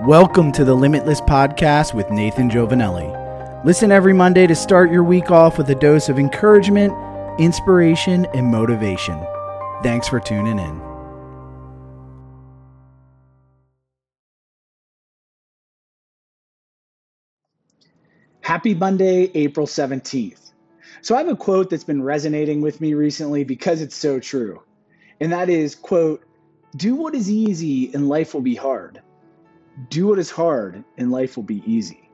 Welcome to the Limitless Podcast with Nathan Giovanelli. Listen every Monday to start your week off with a dose of encouragement, inspiration, and motivation. Thanks for tuning in. Happy Monday, April 17th. So I have a quote that's been resonating with me recently because it's so true. And that is, quote, do what is easy and life will be hard do what is hard and life will be easy.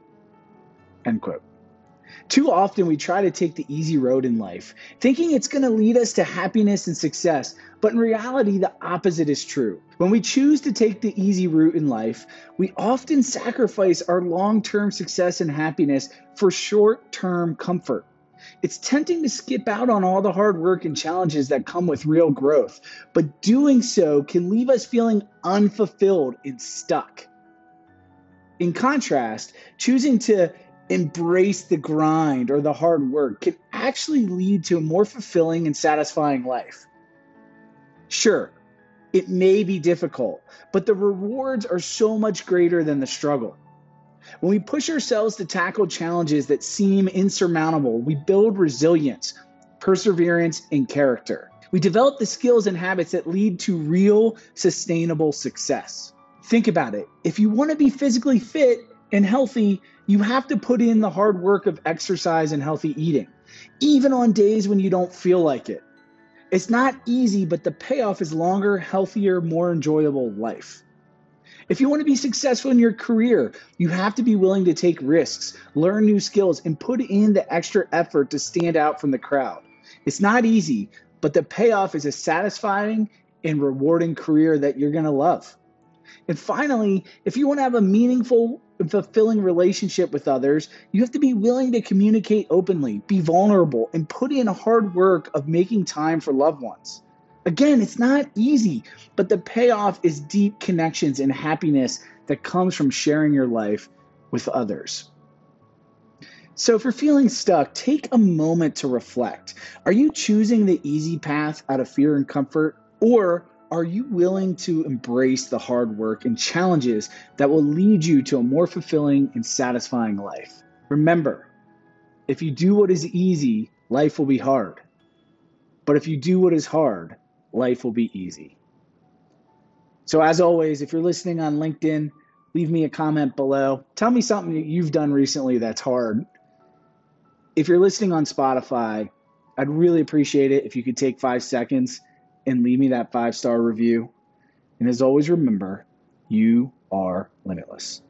End quote. Too often we try to take the easy road in life, thinking it's going to lead us to happiness and success, but in reality, the opposite is true. When we choose to take the easy route in life, we often sacrifice our long term success and happiness for short term comfort. It's tempting to skip out on all the hard work and challenges that come with real growth, but doing so can leave us feeling unfulfilled and stuck. In contrast, choosing to embrace the grind or the hard work can actually lead to a more fulfilling and satisfying life. Sure, it may be difficult, but the rewards are so much greater than the struggle. When we push ourselves to tackle challenges that seem insurmountable, we build resilience, perseverance, and character. We develop the skills and habits that lead to real, sustainable success. Think about it. If you want to be physically fit and healthy, you have to put in the hard work of exercise and healthy eating, even on days when you don't feel like it. It's not easy, but the payoff is longer, healthier, more enjoyable life. If you want to be successful in your career, you have to be willing to take risks, learn new skills, and put in the extra effort to stand out from the crowd. It's not easy, but the payoff is a satisfying and rewarding career that you're going to love. And finally, if you want to have a meaningful and fulfilling relationship with others, you have to be willing to communicate openly, be vulnerable, and put in hard work of making time for loved ones. Again, it's not easy, but the payoff is deep connections and happiness that comes from sharing your life with others. So, if you're feeling stuck, take a moment to reflect. Are you choosing the easy path out of fear and comfort, or are you willing to embrace the hard work and challenges that will lead you to a more fulfilling and satisfying life? Remember, if you do what is easy, life will be hard. But if you do what is hard, life will be easy. So, as always, if you're listening on LinkedIn, leave me a comment below. Tell me something that you've done recently that's hard. If you're listening on Spotify, I'd really appreciate it if you could take five seconds and leave me that five star review. And as always, remember, you are limitless.